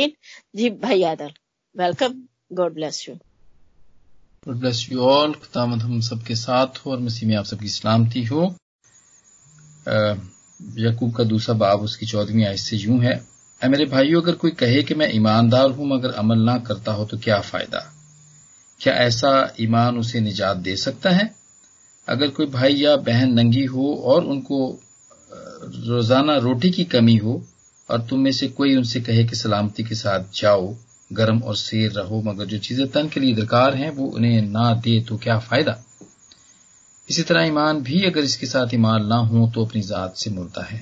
जी भाई आदल welcome God bless you God bless you all खुदामद हम सबके साथ हो और मसीह में आप सबकी सलामती हो यकूब का दूसरा बाब उसकी चौदहवीं आयत से यूँ है ऐ मेरे भाइयों अगर कोई कहे कि मैं ईमानदार हूँ मगर अमल ना करता हो तो क्या फ़ायदा क्या ऐसा ईमान उसे निजात दे सकता है अगर कोई भाई या बहन नंगी हो और उनको रोज़ाना रोटी की कमी हो और तुम में से कोई उनसे कहे कि सलामती के साथ जाओ, गर्म और शेर रहो, मगर जो चीज़ें तन के लिए दरकार हैं, वो उन्हें ना दे तो क्या फ़ायदा? इसी तरह ईमान भी अगर इसके साथ ईमान ना हो तो अपनी जात से मुर्दा है।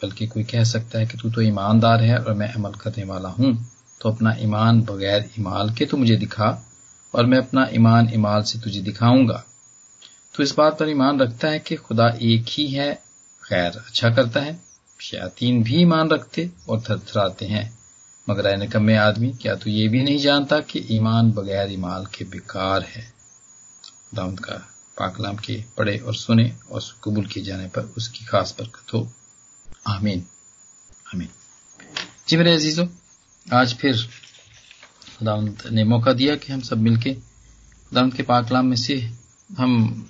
बल्कि कोई कह सकता है कि तू तो ईमानदार है और मैं अमल करने वाला हूँ तो अपना ईमान बगैर इमाल के तो मुझे दिखा, और मैं अपना ईमान इमाल से तुझे दिखाऊँगा। तो इस बात पर ईमान रखता है कि खुदा एक ही है, खैर अच्छा करता है। शयातीन भी ईमान रखते और थरथराते हैं। मगर आय निकम्मे आदमी, क्या तू ये भी नहीं जानता कि ईमान बगैर ईमाल के बेकार है? दाऊद का पाकलाम के पढ़े और सुने और कबूल किए जाने पर उसकी खास बरकत हो। आमीन। आमीन। जी मेरे अजीजों, आज फिर खुदावंत ने मौका दिया कि हम सब मिलके खुदावंत के पाकलाम में से हम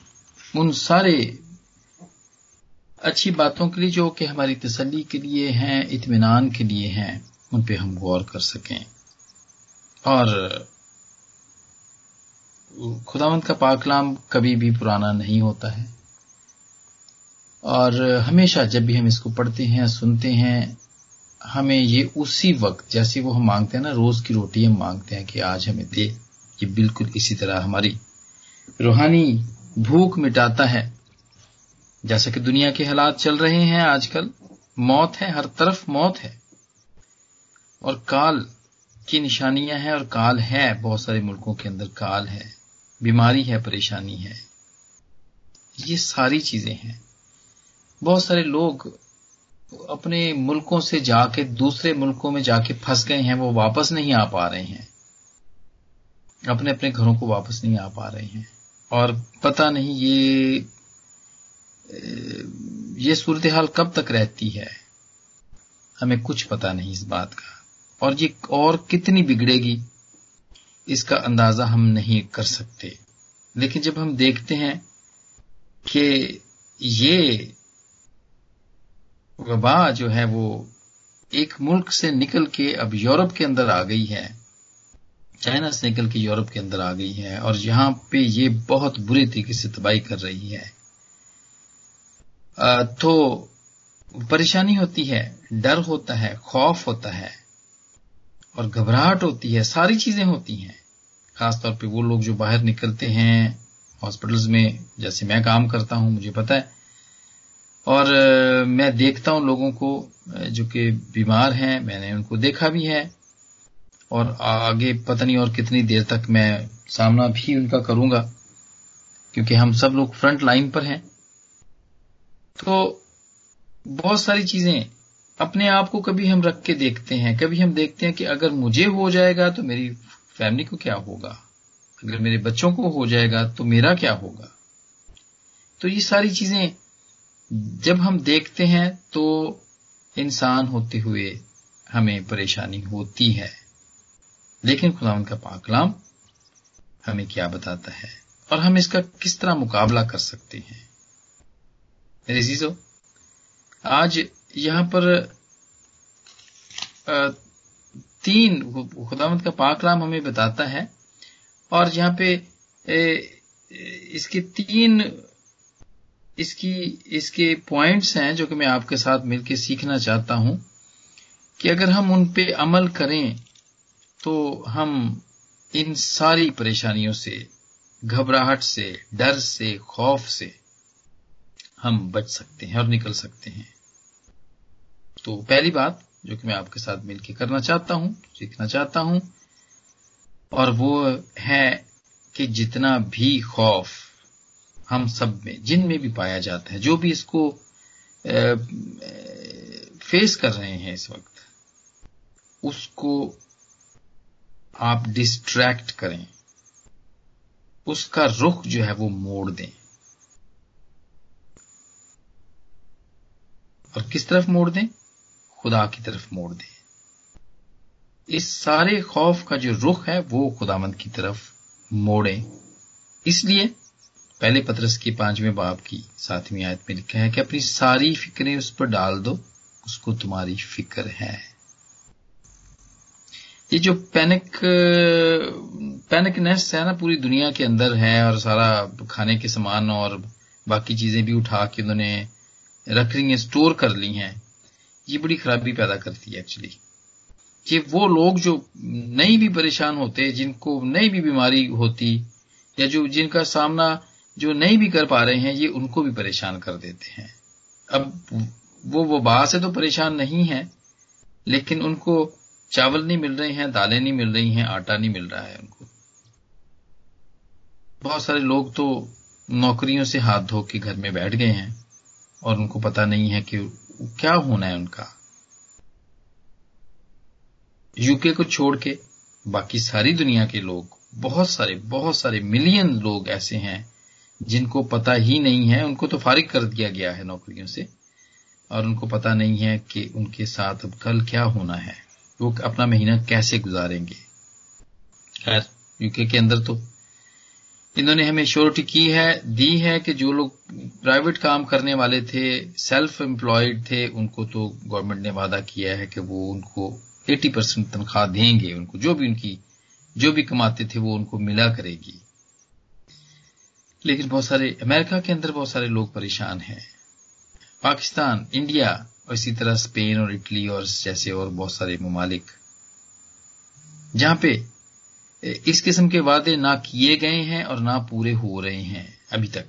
उन सारे अच्छी बातों के लिए जो कि हमारी तसली के लिए हैं इतमान के लिए हैं, उन पे हम गौर कर सकें। और खुदावंत का पाकलाम कभी भी पुराना नहीं होता है। और हमेशा जब भी हम इसको पढ़ते हैं, सुनते हैं, हमें ये उसी वक्त, जैसे वो हम मांगते हैं ना, रोज की रोटी हम मांगते हैं कि आज हमें दे। ये बिल्कुल इसी तरह हमारी रूहानी भूख मिटाता है। जैसा कि दुनिया के हालात चल रहे हैं आजकल, मौत है, हर तरफ़ मौत है। और काल की निशानियाँ हैं और काल है, बहुत सारे मुल्कों के अंदर काल है। बीमारी है, परेशानी है। ये सारी चीज़ें हैं। बहुत सारे लोग अपने मुल्कों से जाके, दूसरे मुल्कों में जाके फंस गए हैं, वो वापस नहीं आ पा रहे हैं। अपने अपने घरों को वापस नहीं आ पा रहे हैं। और पता नहीं ये ये सूरत हाल कब तक रहती है? हमें कुछ पता नहीं इस बात का। और ये और कितनी बिगड़ेगी, इसका अंदाज़ा हम नहीं कर सकते। लेकिन जब हम देखते हैं कि ये वबा जो है, वो एक मुल्क से निकल के अब यूरोप के अंदर आ गई है। चाइना से निकल के यूरोप के अंदर आ गई है। और यहाँ पे ये बहुत बुरी तरीके से तबाही कर रही है। तो परेशानी होती है, डर होता है, खौफ होता है और घबराहट होती है, सारी चीज़ें होती हैं। खासतौर पे वो लोग जो बाहर निकलते हैं, हॉस्पिटल्स में, जैसे मैं काम करता हूँ, मुझे पता है। और मैं देखता हूँ लोगों को जो कि बीमार हैं, मैंने उनको देखा भी है। और आगे पता नहीं और कितनी देर तक मैं सामना भी उनका करूँगा, क्योंकि हम सब लोग फ्रंट लाइन पर हैं। तो बहुत सारी चीज़ें अपने आप को कभी हम रख के देखते हैं, कभी हम देखते हैं कि अगर मुझे हो जाएगा तो मेरी फैमिली को क्या होगा? अगर मेरे बच्चों को हो जाएगा तो मेरा क्या होगा? तो ये सारी चीज़ें जब हम देखते हैं तो इंसान होते हुए हमें परेशानी होती है। लेकिन खुदा का पाकलाम हमें क्या बताता है? और हम इसका किस तरह मुकाबला कर सकते हैं? चीज़ों आज यहाँ पर तीन खुदामद का पाकलाम हमें बताता है और यहाँ पे इसके तीन, इसकी, इसके पॉइंट्स हैं जो कि मैं आपके साथ मिलकर सीखना चाहता हूँ कि अगर हम उन पे अमल करें तो हम इन सारी परेशानियों से, घबराहट से, डर से, खौफ से हम बच सकते हैं और निकल सकते हैं। तो पहली बात जो कि मैं आपके साथ मिलकर करना चाहता हूँ, सीखना चाहता हूँ, और वो है कि जितना भी खौफ हम सब में, जिन में भी पाया जाता है, जो भी इसको फेस कर रहे हैं इस वक्त, उसको आप डिस्ट्रैक्ट करें। उसका रुख जो है वो मोड़ दें। और किस तरफ़ मोड़ दें? खुदा की तरफ़ मोड़ दें। इस सारे खौफ का जो रुख है, वो खुदामंद की तरफ़ मोड़े। इसलिए, पहले पत्रस की पाँचवें बाप की सातवीं आयत में लिखा है कि अपनी सारी फिक्रें उस पर डाल दो, उसको तुम्हारी फ़िक्र है। ये जो पैनिक, पैनिकनेस है ना, पूरी दुनिया के अंदर है और सारा खाने के सामान और बाकी चीज़ें भी उठा के उन्होंने रख रही हैं स्टोर कर ली हैं। ये बड़ी खराबी पैदा करती है एक्चुअली कि वो लोग जो नहीं भी परेशान होते, जिनको नहीं भी बीमारी होती, या जो जिनका सामना जो नहीं भी कर पा रहे हैं, ये उनको भी परेशान कर देते हैं। अब वो वबा से तो परेशान नहीं है, लेकिन उनको चावल नहीं मिल रहे हैं, दालें नहीं मिल रही हैं, आटा नहीं मिल रहा है उनको। बहुत सारे लोग तो नौकरियों से हाथ धो के घर में बैठ गए हैं। और उनको पता नहीं है कि क्या होना है उनका। यूके को छोड़ के बाकी सारी दुनिया के लोग, बहुत सारे बहुत सारे मिलियन लोग ऐसे हैं जिनको पता ही नहीं है। उनको तो फारिग कर दिया गया है नौकरियों से। और उनको पता नहीं है कि उनके साथ अब कल क्या होना है। वो अपना महीना कैसे गुजारेंगे। खैर यूके के अंदर तो इन्होंने हमें श्योरिटी की है, दी है कि जो लोग प्राइवेट काम करने वाले थे सेल्फ एम्प्लॉयड थे, उनको तो गवर्नमेंट ने वादा किया है कि वो उनको 80 परसेंट तनख्वाह देंगे, उनको जो भी उनकी, जो भी कमाते थे वो उनको मिला करेगी। लेकिन बहुत सारे, अमेरिका के अंदर बहुत सारे लोग परेशान हैं। पाकिस्तान, इंडिया और इसी तरह स्पेन और इटली और जैसे और बहुत सारे ममालिक। जहाँ पे इस किस्म के वादे ना किए गए हैं और ना पूरे हो रहे हैं अभी तक।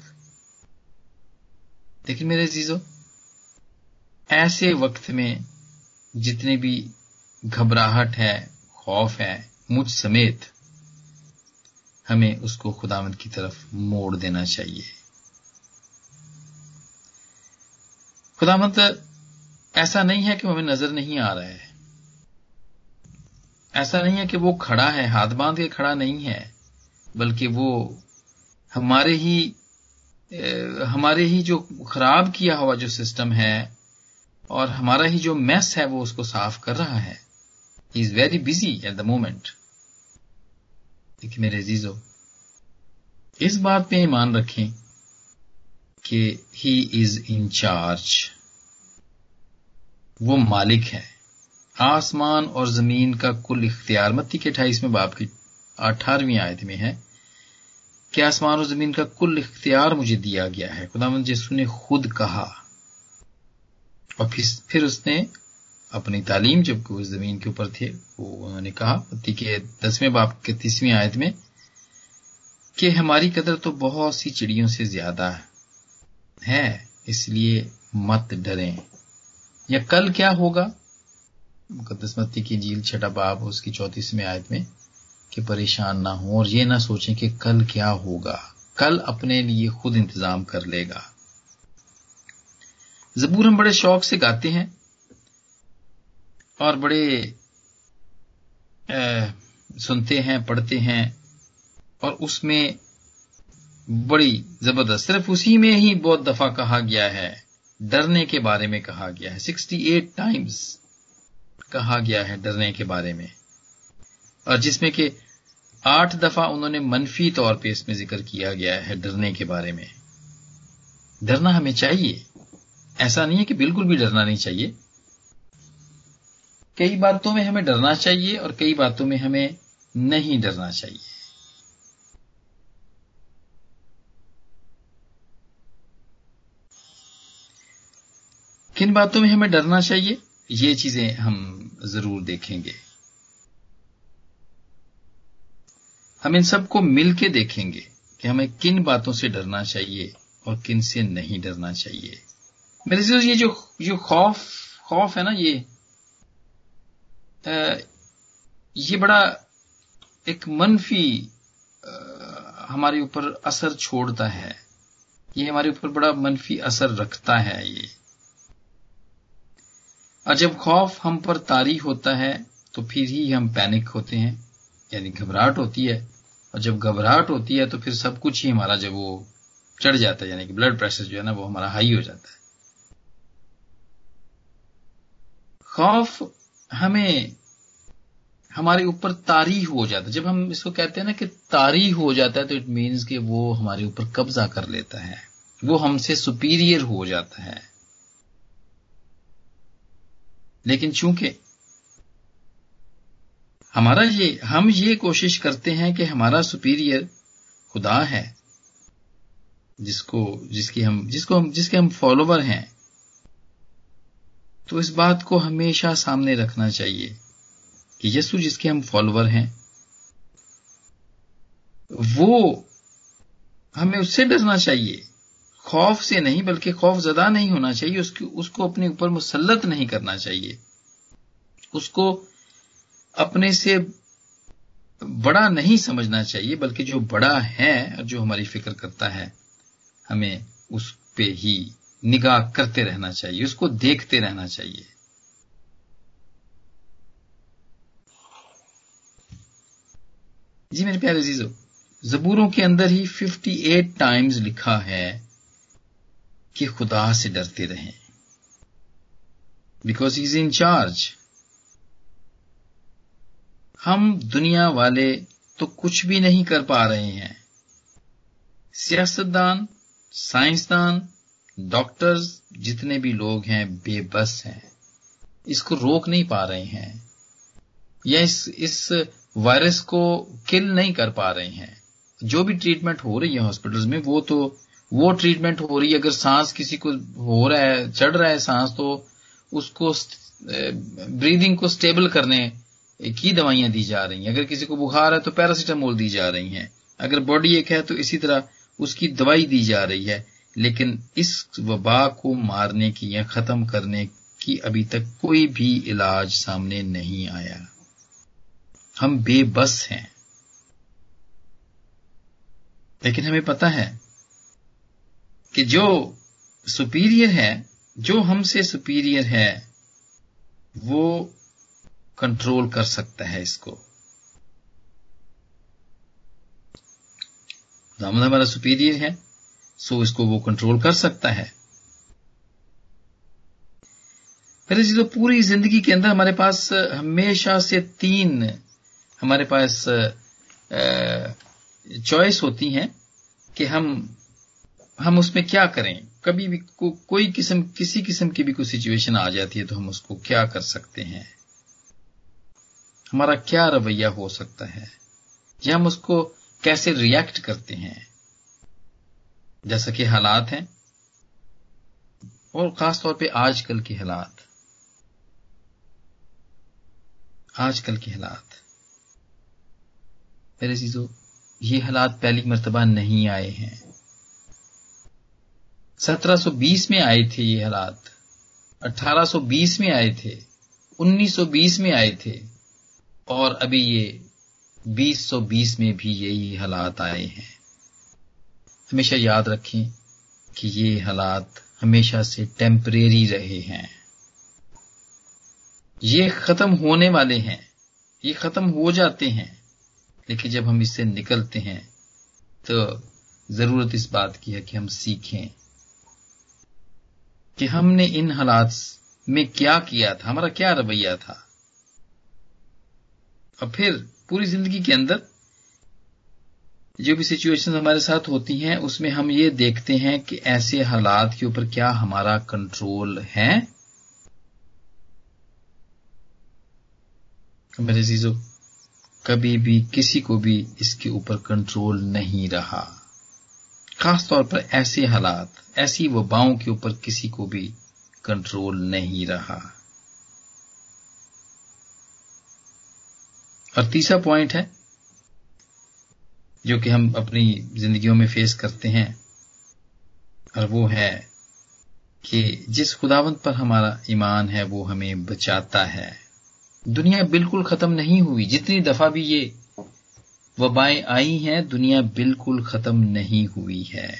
लेकिन मेरे चीज़ों ऐसे वक्त में जितने भी घबराहट है, खौफ है, मुझ समेत हमें उसको खुदावंद की तरफ़ मोड़ देना चाहिए। खुदावंत, ऐसा नहीं है कि हमें नज़र नहीं आ रहा है। ऐसा नहीं है कि वो खड़ा है, हाथ बाँध के खड़ा नहीं है, बल्कि वो हमारे ही हमारे ही जो खराब किया हुआ जो सिस्टम है और हमारा ही जो मैस है वो उसको साफ़ कर रहा है। He is very busy at the moment देखिए मेरे जीजो इस बात पे ईमान रखें कि ही इज़ इन चार्ज वो मालिक है। आसमान और ज़मीन का कुल इख्तियार, मत्ती के अठाईसवें बाप की अठारहवीं आयत में है कि आसमान और ज़मीन का कुल इख्तियार मुझे दिया गया है। खुदावंद यसु ने खुद कहा और फिर फिर उसने अपनी तालीम जब वो ज़मीन के ऊपर थे, वो उन्होंने कहा, मत्ती के दसवें बाप के तीसवीं आयत में कि हमारी कदर तो बहुत सी चिड़ियों से ज़्यादा है, इसलिए मत डरें। या कल क्या होगा? मुकदसमती की झील छठा बाब उसकी चौतीसवें आयत में कि परेशान ना हो और ये ना सोचें कि कल क्या होगा। कल अपने लिए खुद इंतज़ाम कर लेगा। जबूर हम बड़े शौक से गाते हैं और बड़े आ, सुनते हैं पढ़ते हैं और उसमें बड़ी ज़बरदस्त। सिर्फ़ उसी में ही बहुत दफ़ा कहा गया है। डरने के बारे में कहा गया है। 68 टाइम्स। कहा गया है डरने के बारे में। और जिसमें कि आठ दफ़ा उन्होंने मनफी तौर पे इसमें ज़िक्र किया गया है डरने के बारे में। डरना हमें चाहिए। ऐसा नहीं है कि बिल्कुल भी डरना नहीं चाहिए। कई बातों में हमें डरना चाहिए और कई बातों में हमें नहीं डरना चाहिए। किन बातों में हमें डरना चाहिए? ये चीज़ें हम ज़रूर देखेंगे। हम इन सबको मिलके देखेंगे कि हमें किन बातों से डरना चाहिए और किन से नहीं डरना चाहिए। मेरे से ये जो जो खौफ खौफ है ना ये आ, ये बड़ा एक मनफी हमारे ऊपर असर छोड़ता है। ये हमारे ऊपर बड़ा मनफी असर रखता है ये। और जब खौफ हम पर तारी होता है तो फिर ही हम पैनिक होते हैं, यानी घबराहट होती है। और जब घबराहट होती है तो फिर सब कुछ ही हमारा जब वो चढ़ जाता है, यानी कि ब्लड प्रेशर जो है ना, वो हमारा हाई हो जाता है। खौफ हमें, हमारे ऊपर तारी हो जाता है। जब हम इसको कहते हैं ना कि तारी हो जाता है तो इट मीन्स कि वो हमारे ऊपर कब्जा कर लेता है। वो हमसे सुपीरियर हो जाता है। लेकिन चूँकि हमारा ये, हम ये कोशिश करते हैं कि हमारा सुपीरियर खुदा है, जिसको, जिसकी हम, जिसको हम, जिसके हम फॉलोवर हैं तो इस बात को हमेशा सामने रखना चाहिए कि यसु जिसके हम फॉलोवर हैं, वो हमें उससे डरना चाहिए खौफ से नहीं, बल्कि खौफ ज़्यादा नहीं होना चाहिए। उसकी, उसको अपने ऊपर मुसलत नहीं करना चाहिए। उसको अपने से बड़ा नहीं समझना चाहिए, बल्कि जो बड़ा है और जो हमारी फ़िक्र करता है, हमें उस पे ही निगाह करते रहना चाहिए, उसको देखते रहना चाहिए। जी मेरे प्यारे अजीजो, जबूरों के अंदर ही 58 टाइम्स लिखा है कि खुदा से डरते रहें। बिकॉज़ इज़ इन चार्ज हम दुनिया वाले तो कुछ भी नहीं कर पा रहे हैं। सियासतदान, साइंसदान डॉक्टर्स जितने भी लोग हैं, बेबस हैं। इसको रोक नहीं पा रहे हैं। या इस इस वायरस को किल नहीं कर पा रहे हैं। जो भी ट्रीटमेंट हो रही है हॉस्पिटल्स में, वो तो वो ट्रीटमेंट हो रही है, अगर सांस किसी को हो रहा है, चढ़ रहा है सांस तो उसको ब्रीदिंग को स्टेबल करने की दवाइयाँ दी जा रही हैं। अगर किसी को बुखार है तो पैरासीटामोल दी जा रही हैं। अगर बॉडी एक है तो इसी तरह उसकी दवाई दी जा रही है। लेकिन इस वबा को मारने की या खत्म करने की अभी तक कोई भी इलाज सामने नहीं आया। हम बेबस हैं। लेकिन हमें पता है कि जो सुपीरियर है, जो हमसे सुपीरियर है, वो कंट्रोल कर सकता है इसको। दामद हमारा सुपीरियर है सो इसको वो कंट्रोल कर सकता है। मेरे जी तो पूरी ज़िंदगी के अंदर हमारे पास हमेशा से तीन, हमारे पास चॉइस होती हैं कि हम हम उसमें क्या करें? कभी भी को, कोई किस्म किसी किस्म की भी कोई सिचुएशन आ जाती है तो हम उसको क्या कर सकते हैं? हमारा क्या रवैया हो सकता है? या हम उसको कैसे रिएक्ट करते हैं? जैसा कि हालात हैं और खास तौर पे आजकल के हालात। आजकल के हालात। मेरे चीज़ों ये हालात पहली मरतबा नहीं आए हैं। 1720 में आए थे ये हालात। 1820 में आए थे 1920 में आए थे, और अभी ये 2020 में भी यही हालात आए हैं। हमेशा याद रखें कि ये हालात हमेशा से टेम्परेरी रहे हैं। ये खत्म होने वाले हैं, ये खत्म हो जाते हैं, लेकिन जब हम इससे निकलते हैं तो ज़रूरत इस बात की है कि हम सीखें कि हमने इन हालात में क्या किया था? हमारा क्या रवैया था? और फिर पूरी ज़िंदगी के अंदर जो भी सिचुएशन हमारे साथ होती हैं, उसमें हम ये देखते हैं कि ऐसे हालात के ऊपर क्या हमारा कंट्रोल है। मेरे चीज़ों कभी भी किसी को भी इसके ऊपर कंट्रोल नहीं रहा। खास तौर पर ऐसे हालात, ऐसी वबाओं के ऊपर किसी को भी कंट्रोल नहीं रहा। और तीसरा पॉइंट है, जो कि हम अपनी जिंदगियों में फेस करते हैं, और वो है कि जिस खुदावंत पर हमारा ईमान है, वो हमें बचाता है। दुनिया बिल्कुल खत्म नहीं हुई, जितनी दफ़ा भी ये वबाएँ आई हैं, दुनिया बिल्कुल खत्म नहीं हुई है।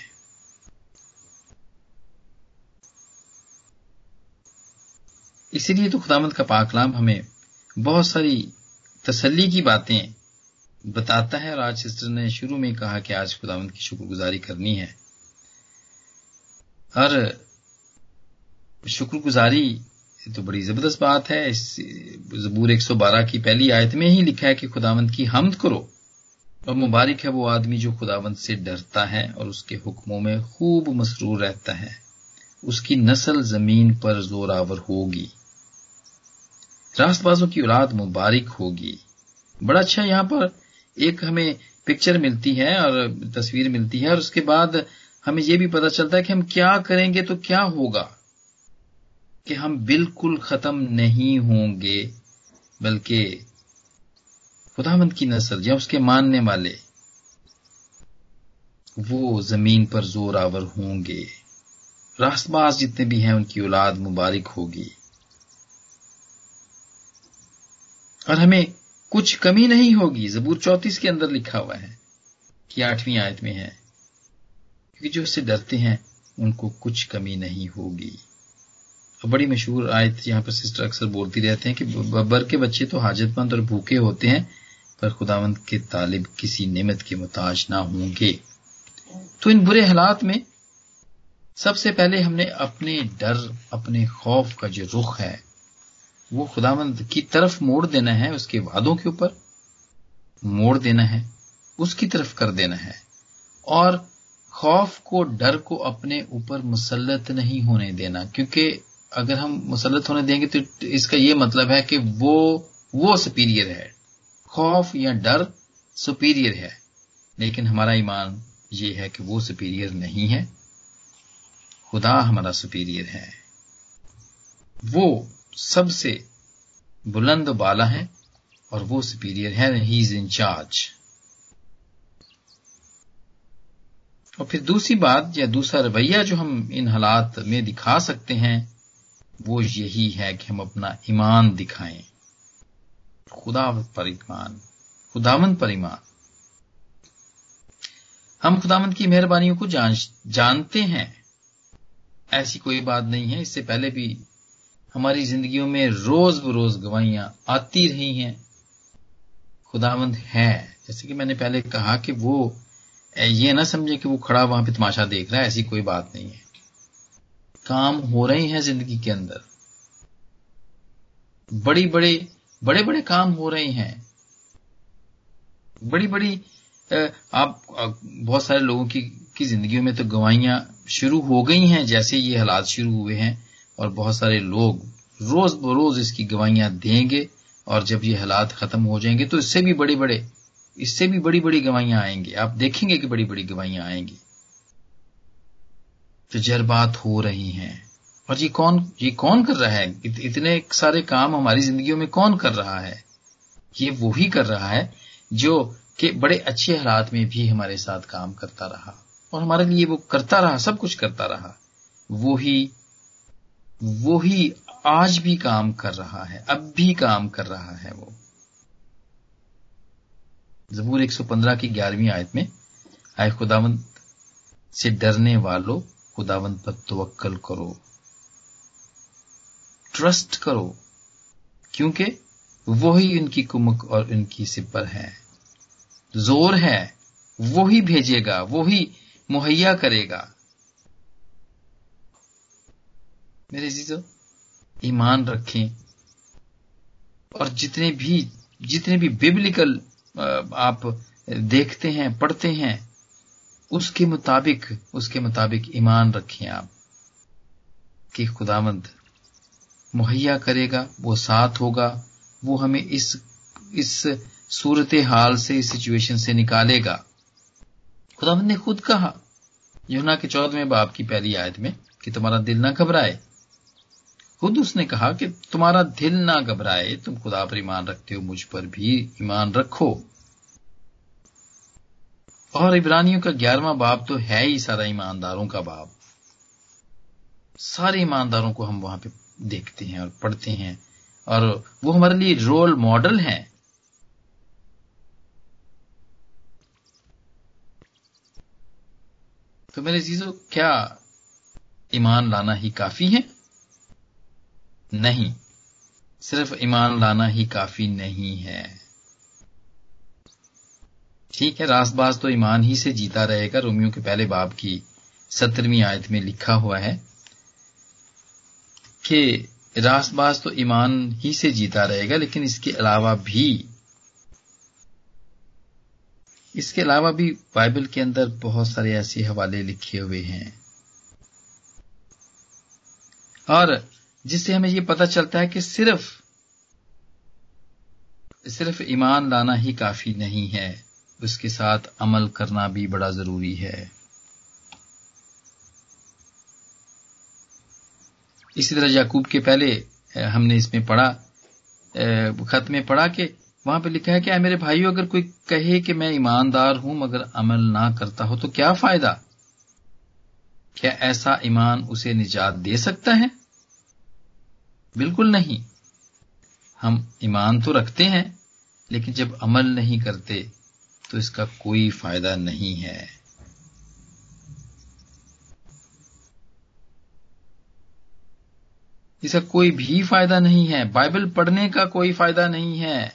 इसीलिए तो खुदामंद का पाकलाम हमें बहुत सारी तसल्ली की बातें बताता है और आज सिस्टर ने शुरू में कहा कि आज खुदावंत की शुक्रगुजारी करनी है। और शुक्रगुजारी तो बड़ी ज़बरदस्त बात है। इस जबूर 112 की पहली आयत में ही लिखा है कि खुदावंत की हमद करो। और मुबारक है वो आदमी जो खुदावंत से डरता है और उसके हुक्मों में खूब मसरूर रहता है। उसकी नस्ल ज़मीन पर जोरावर होगी। रास्तबाजों की औलाद मुबारक होगी। बड़ा अच्छा यहाँ पर एक हमें पिक्चर मिलती है और तस्वीर मिलती है और उसके बाद हमें यह भी पता चलता है कि हम क्या करेंगे तो क्या होगा। कि हम बिल्कुल खत्म नहीं होंगे, बल्कि खुदामंद की नस्ल, या उसके मानने वाले, वो ज़मीन पर ज़ोर आवर होंगे। रास्तबाज जितने भी हैं, उनकी औलाद मुबारक होगी। और हमें कुछ कमी नहीं होगी। जबूर चौतीस के अंदर लिखा हुआ है कि आठवीं आयत में है, क्योंकि जो उससे डरते हैं, उनको कुछ कमी नहीं होगी। और बड़ी मशहूर आयत यहाँ पर सिस्टर अक्सर बोलती रहते हैं कि बब्बर के बच्चे तो हाजतमंद और भूखे होते हैं पर खुदावंत के तालिब किसी निमत के मुताज ना होंगे। तो इन बुरे हालात में सबसे पहले हमने अपने डर, अपने खौफ का जो रुख है, वो खुदावंद की तरफ़ मोड़ देना है, उसके वादों के ऊपर मोड़ देना है, उसकी तरफ़ कर देना है। और खौफ को, डर को अपने ऊपर मुसलत नहीं होने देना, क्योंकि अगर हम मुसलत होने देंगे तो इसका यह मतलब है कि वो वो सुपीरियर है। खौफ या डर सुपीरियर है। लेकिन हमारा ईमान ये है कि वो सुपीरियर नहीं है। खुदा हमारा सुपीरियर है। वो सबसे बुलंद बाला है और वो सुपीरियर है। ही इज़ इन चार्ज और फिर दूसरी बात या दूसरा रवैया जो हम इन हालात में दिखा सकते हैं, वो यही है कि हम अपना ईमान दिखाएँ। खुदा पर ईमान खुदामंद पर ईमान हम खुदामंद की मेहरबानियों को जान, जानते हैं। ऐसी कोई बात नहीं है इससे पहले भी हमारी जिंदगियों में रोज बरोज गवाहियाँ आती रही हैं। खुदावंद है जैसे कि मैंने पहले कहा कि वो ये ना समझे कि वो खड़ा वहाँ पे तमाशा देख रहा है ऐसी कोई बात नहीं है। काम हो रहे हैं ज़िंदगी के अंदर। बड़ी बड़े बड़े बड़े काम हो रहे हैं। बड़ी बड़ी आप बहुत सारे लोगों की की जिंदगियों में तो गवाहियाँ शुरू हो गई हैं, जैसे ये हालात शुरू हुए हैं और बहुत सारे लोग रोज बरोज इसकी गवाहियाँ देंगे और जब ये हालात खत्म हो जाएँगे तो इससे भी बड़े बड़े इससे भी बड़ी बड़ी गवाहियाँ आएँगी। आप देखेंगे कि बड़ी बड़ी गवाहियाँ आएँगी। तजर्बात हो रही हैं। और ये कौन ये कौन कर रहा है? इत, इतने सारे काम हमारी जिंदगियों में कौन कर रहा है? ये वो ही कर रहा है जो कि बड़े अच्छे हालात में भी हमारे साथ काम करता रहा और हमारे लिए वो करता रहा सब कुछ करता रहा। वो ही वो ही आज भी काम कर रहा है अब भी काम कर रहा है वो। जबूर 115 की ग्यारहवीं आयत में आए खुदावंत से डरने वालों खुदावंत पर तवक्कल करो। ट्रस्ट करो, क्योंकि वही उनकी कुमक और उनकी सिपर है। ज़ोर है वो ही भेजेगा वो ही मुहैया करेगा। मेरे जीजो, ईमान रखें, और जितने भी जितने भी बिब्लिकल आप देखते हैं, पढ़ते हैं, उसके मुताबिक उसके मुताबिक ईमान रखें आप, कि खुदावंद मुहैया करेगा, वो साथ होगा, वो हमें इस इस सूरत हाल से, इस सिचुएशन से निकालेगा। खुदा ने खुद कहा युना के चौदहवें बाप की पहली आयत में कि तुम्हारा दिल ना घबराए। खुद उसने कहा कि तुम्हारा दिल ना घबराए, तुम खुदा पर ईमान रखते हो, मुझ पर भी ईमान रखो। और इब्रानियों का ग्यारहवा बाप तो है ही सारा ईमानदारों का बाप सारे ईमानदारों को हम वहाँ पे देखते हैं और पढ़ते हैं। और वो हमारे लिए रोल मॉडल हैं। तो मेरे चीज़ों क्या ईमान लाना ही काफ़ी है? नहीं। सिर्फ़ ईमान लाना ही काफ़ी नहीं है। ठीक है रासबाज तो ईमान ही से जीता रहेगा। रोमियो के पहले बाब की सत्रहवीं आयत में लिखा हुआ है कि रासबाज तो ईमान ही से जीता रहेगा, लेकिन इसके अलावा भी, इसके अलावा भी बाइबल के अंदर बहुत सारे ऐसे हवाले लिखे हुए हैं। और जिससे हमें यह पता चलता है कि सिर्फ़ सिर्फ़ ईमान लाना ही काफ़ी नहीं है, उसके साथ अमल करना भी बड़ा ज़रूरी है। इसी तरह याकूब के पहले हमने इसमें पढ़ा खत में पढ़ा कि वहाँ पे लिखा है कि मेरे भाइयों, अगर कोई कहे कि मैं ईमानदार हूँ, मगर अमल ना करता हो तो क्या फ़ायदा? क्या ऐसा ईमान उसे निजात दे सकता है? बिल्कुल नहीं। हम ईमान तो रखते हैं, लेकिन जब अमल नहीं करते तो इसका कोई फ़ायदा नहीं है। इसका कोई भी फ़ायदा नहीं है। बाइबल पढ़ने का कोई फ़ायदा नहीं है।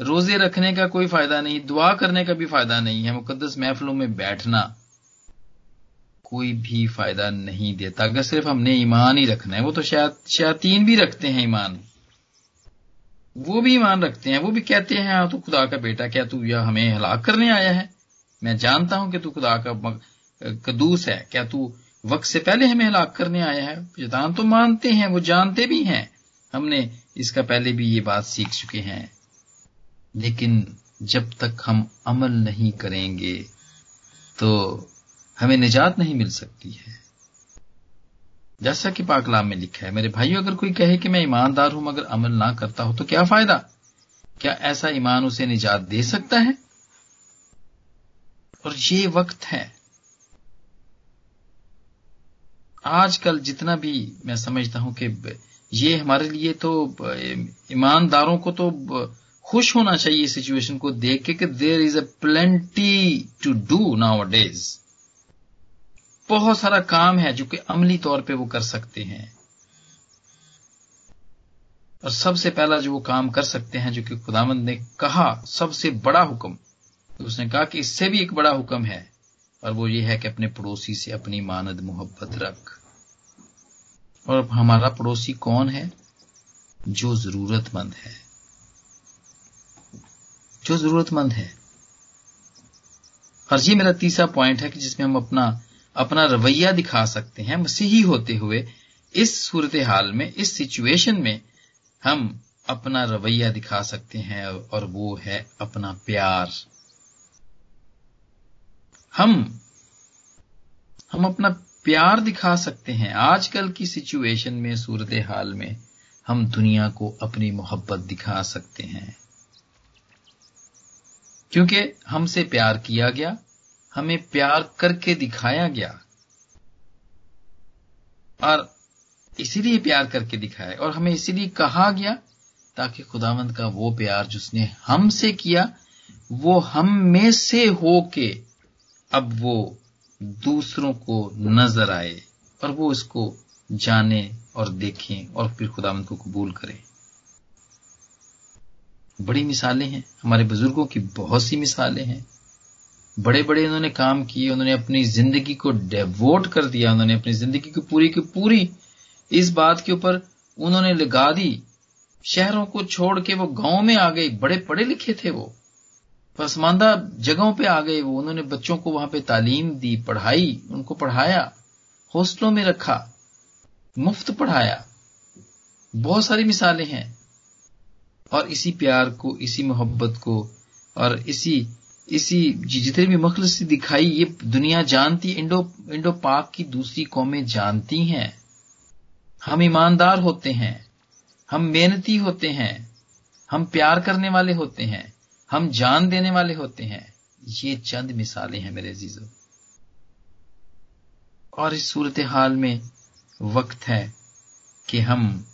रोज़े रखने का कोई फ़ायदा नहीं। दुआ करने का भी फ़ायदा नहीं है। मुकदस महफलों में बैठना कोई भी फ़ायदा नहीं देता। अगर सिर्फ़ हमने ईमान ही रखना है, वो तो शायतीन भी रखते हैं ईमान। वो भी ईमान रखते हैं। वो भी कहते हैं हाँ तू खुदा का बेटा, क्या तू यह हमें हलाक करने आया है? मैं जानता हूँ कि तू खुदा का कदूस है। क्या तू वक्त से पहले हमें हलाक करने आया है। शैतान तो मानते हैं, वो जानते भी हैं। हमने इसका पहले भी ये बात सीख चुके हैं। लेकिन जब तक हम अमल नहीं करेंगे तो हमें निजात नहीं मिल सकती है। जैसा कि पाकलाम में लिखा है, मेरे भाइयों, अगर कोई कहे कि मैं ईमानदार हूँ मगर अमल ना करता हूँ तो क्या फ़ायदा? क्या ऐसा ईमान उसे निजात दे सकता है? और ये वक्त है। आजकल जितना भी मैं समझता हूँ कि ये हमारे लिए तो ईमानदारों को तो खुश होना चाहिए सिचुएशन को देख के कि there is a plenty to do nowadays बहुत सारा काम है जो कि अमली तौर पे वो कर सकते हैं। और सबसे पहला जो वो काम कर सकते हैं, जो कि खुदामंद ने कहा, सबसे बड़ा हुक्म। तो उसने कहा कि इससे भी एक बड़ा हुक्म है और वो ये है कि अपने पड़ोसी से अपनी मानद मोहब्बत रख। और हमारा पड़ोसी कौन है? जो जरूरतमंद है। जो जरूरतमंद है। और ये मेरा तीसरा पॉइंट है कि जिसमें हम अपना अपना रवैया दिखा सकते हैं। मसीही होते हुए इस सूरत हाल में, इस सिचुएशन में हम अपना रवैया दिखा सकते हैं और वो है अपना प्यार। हम हम अपना प्यार दिखा सकते हैं। आजकल की सिचुएशन में सूरत हाल में, हम दुनिया को अपनी मोहब्बत दिखा सकते हैं। क्योंकि हमसे प्यार किया गया, हमें प्यार करके दिखाया गया। और इसीलिए प्यार करके दिखाया, और हमें इसीलिए कहा गया ताकि खुदावंद का वो प्यार जिसने हमसे किया, वो हम में से हो के अब वो दूसरों को नज़र आए और वो इसको जाने और देखें और फिर खुदावंद को कबूल करें। बड़ी मिसालें हैं। हमारे बुज़ुर्गों की बहुत सी मिसालें हैं। बड़े बड़े उन्होंने काम किए, उन्होंने अपनी ज़िंदगी को डेवोट कर दिया, उन्होंने अपनी ज़िंदगी की पूरी की पूरी इस बात के ऊपर उन्होंने लगा दी। शहरों को छोड़ के वो गाँव में आ गए बड़े पढ़े लिखे थे वो। पसमानदा जगहों पे आ गए वो। उन्होंने बच्चों को वहाँ पे तालीम दी, पढ़ाई, उनको पढ़ाया हॉस्टलों में रखा, मुफ़्त पढ़ाया। बहुत सारी मिसालें हैं। और इसी प्यार को, इसी मोहब्बत को, और इसी इसी जितने भी मखलसी दिखाई, ये दुनिया जानती, इंडो इंडो पाक की दूसरी कौमें जानती हैं। हम ईमानदार होते हैं, हम मेहनती होते हैं, हम प्यार करने वाले होते हैं। हम जान देने वाले होते हैं। ये चंद मिसालें हैं मेरे अजीजों। और इस सूरत हाल में वक्त है कि हम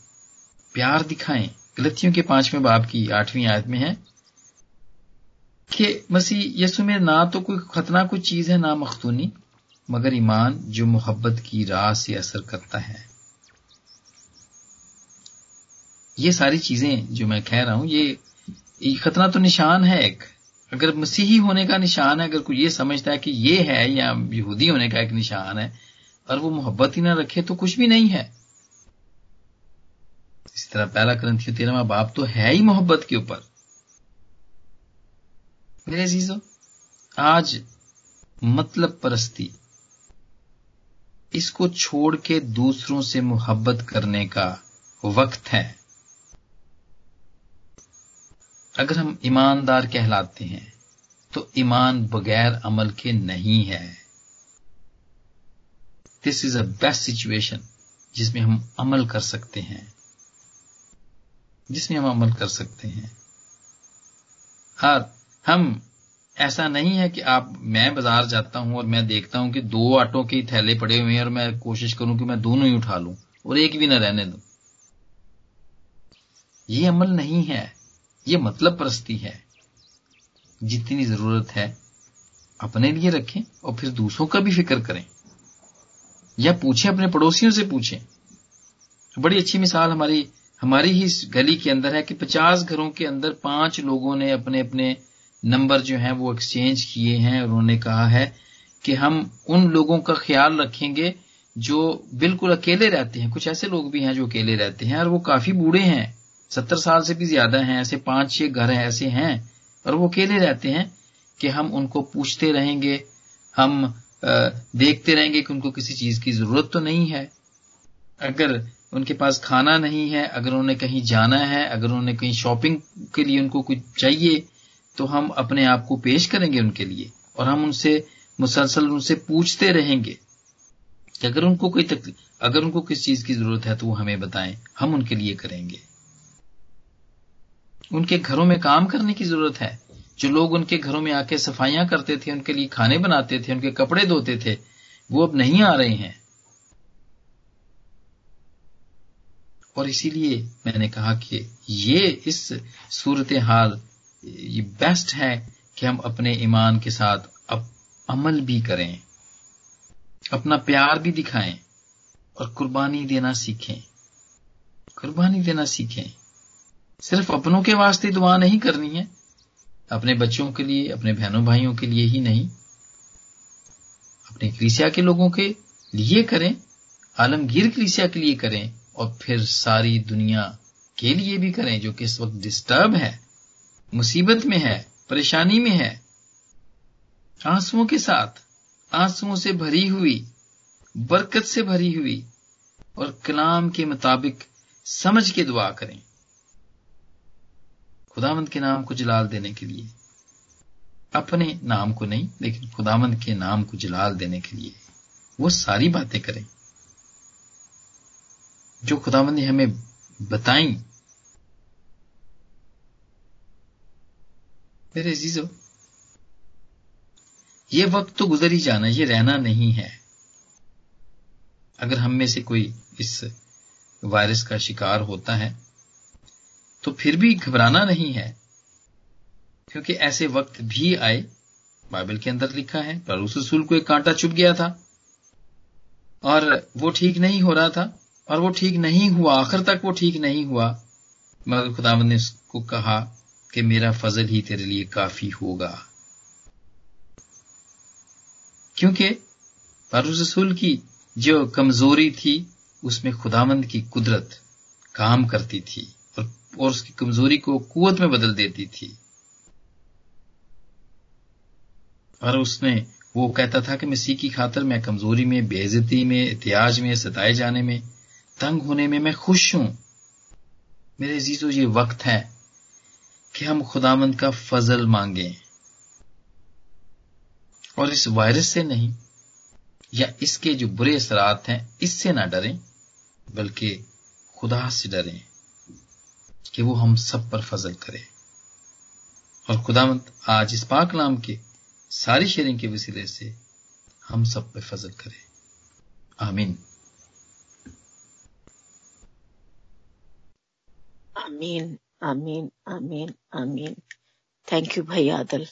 प्यार दिखाएँ। गलतियों के पाँचवें बाप की आठवीं आयत में है कि मसीह यसु में ना तो कोई खतना कोई चीज़ है, ना मखतूनी, मगर ईमान जो मोहब्बत की राह से असर करता है। ये सारी चीज़ें जो मैं कह रहा हूँ, ये खतना तो निशान है एक। अगर मसीही होने का निशान है, अगर कोई ये समझता है कि ये है, या यहूदी होने का एक निशान है, और वो मोहब्बत ही ना रखे तो कुछ भी नहीं है। इसी तरह पहला ग्रंथियों तेरहवा बाप तो है ही मोहब्बत के ऊपर। मेरे जीजो आज मतलब परस्ती। इसको छोड़ के दूसरों से मोहब्बत करने का वक्त है। अगर हम ईमानदार कहलाते हैं तो ईमान बगैर अमल के नहीं है। This is a best situation जिसमें हम अमल कर सकते हैं। जिसमें हम अमल कर सकते हैं। और हम, ऐसा नहीं है कि आप, मैं बाज़ार जाता हूँ और मैं देखता हूँ कि दो आटों के थैले पड़े हुए हैं और मैं कोशिश करूँ कि मैं दोनों ही उठा लूँ और एक भी ना रहने दूँ। ये अमल नहीं है। ये मतलब परस्ती है। जितनी ज़रूरत है, अपने लिए रखें और फिर दूसरों का भी फ़िक्र करें। या पूछें, अपने पड़ोसियों से पूछें। बड़ी अच्छी मिसाल हमारी हमारी ही गली के अंदर है कि पचास घरों के अंदर पाँच लोगों ने अपने अपने नंबर जो हैं वो एक्सचेंज किए हैं उन्होंने कहा है कि हम उन लोगों का ख्याल रखेंगे जो बिल्कुल अकेले रहते हैं। कुछ ऐसे लोग भी हैं जो अकेले रहते हैं और वो काफ़ी बूढ़े हैं। सत्तर साल से भी ज़्यादा हैं, ऐसे पाँच छह घर हैं, ऐसे हैं और वो अकेले रहते हैं कि हम उनको पूछते रहेंगे, हम देखते रहेंगे कि उनको किसी चीज़ की ज़रूरत तो नहीं है। अगर उनके पास खाना नहीं है, अगर उन्हें कहीं जाना है, अगर उन्हें कहीं शॉपिंग के लिए उनको कुछ चाहिए तो हम अपने आप को पेश करेंगे उनके लिए, और हम उनसे, मुसलसल उनसे पूछते रहेंगे कि अगर उनको कोई तकलीफ़ अगर उनको किस चीज़ की ज़रूरत है तो वो हमें बताएँ, हम उनके लिए करेंगे। उनके घरों में काम करने की ज़रूरत है। जो लोग उनके घरों में आके सफाइयाँ करते थे, उनके लिए खाने बनाते थे, उनके कपड़े धोते थे, वो अब नहीं आ रहे हैं। और इसीलिए मैंने कहा कि ये इस सूरत हाल ये बेस्ट है कि हम अपने ईमान के साथ अब अमल भी करें, अपना प्यार भी दिखाएँ और कुर्बानी देना सीखें। कुर्बानी देना सीखें। सिर्फ़ अपनों के वास्ते दुआ नहीं करनी है। अपने बच्चों के लिए, अपने बहनों भाइयों के लिए ही नहीं। अपने क्रिसिया के लोगों के लिए करें, आलमगीर क्रिसिया के लिए करें, और फिर सारी दुनिया के लिए भी करें, जो कि इस वक्त डिस्टर्ब है, मुसीबत में है, परेशानी में है। आंसुओं के साथ, आंसुओं से भरी हुई, बरकत से भरी हुई, और कलाम के मुताबिक समझ के दुआ करें। खुदावंत के नाम को जलाल देने के लिए। अपने नाम को नहीं, लेकिन खुदामंद के नाम को जलाल देने के लिए। वो सारी बातें करें। जो खुदामंद ने हमें बताई। मेरे अजीजो, ये वक्त तो गुजर ही जाना, ये रहना नहीं है। अगर हम में से कोई इस वायरस का शिकार होता है तो फिर भी घबराना नहीं है। क्योंकि ऐसे वक्त भी आए, बाइबल के अंदर लिखा है परूस रसूल को एक कांटा चुप गया था। और वो ठीक नहीं हो रहा था, और वो ठीक नहीं हुआ, आखिर तक वो ठीक नहीं हुआ। मगर खुदावंद ने उसको कहा कि मेरा फजल ही तेरे लिए काफ़ी होगा। क्योंकि परूस रसूल की जो कमज़ोरी थी, उसमें खुदावंद की कुदरत काम करती थी। और उसकी कमज़ोरी को कुवत में बदल देती थी। और उसने, वो कहता था कि मसीह की खातर मैं कमज़ोरी में बेजती में इतिहाज में, सताए जाने में, तंग होने में मैं खुश हूँ। मेरे जीजो ये वक्त है कि हम खुदामंद का फजल मांगे। और इस वायरस से नहीं, या इसके जो बुरे असरात हैं, इससे ना डरें, बल्कि खुदा से डरें। कि वो हम सब पर फजल करे। और खुदामंद आज इस पाक नाम के सारी शेयरिंग के वसीले से हम सब पर फजल करे। आमीन। आमीन आमीन आमीन आमीन। थैंक यू भाई आदल।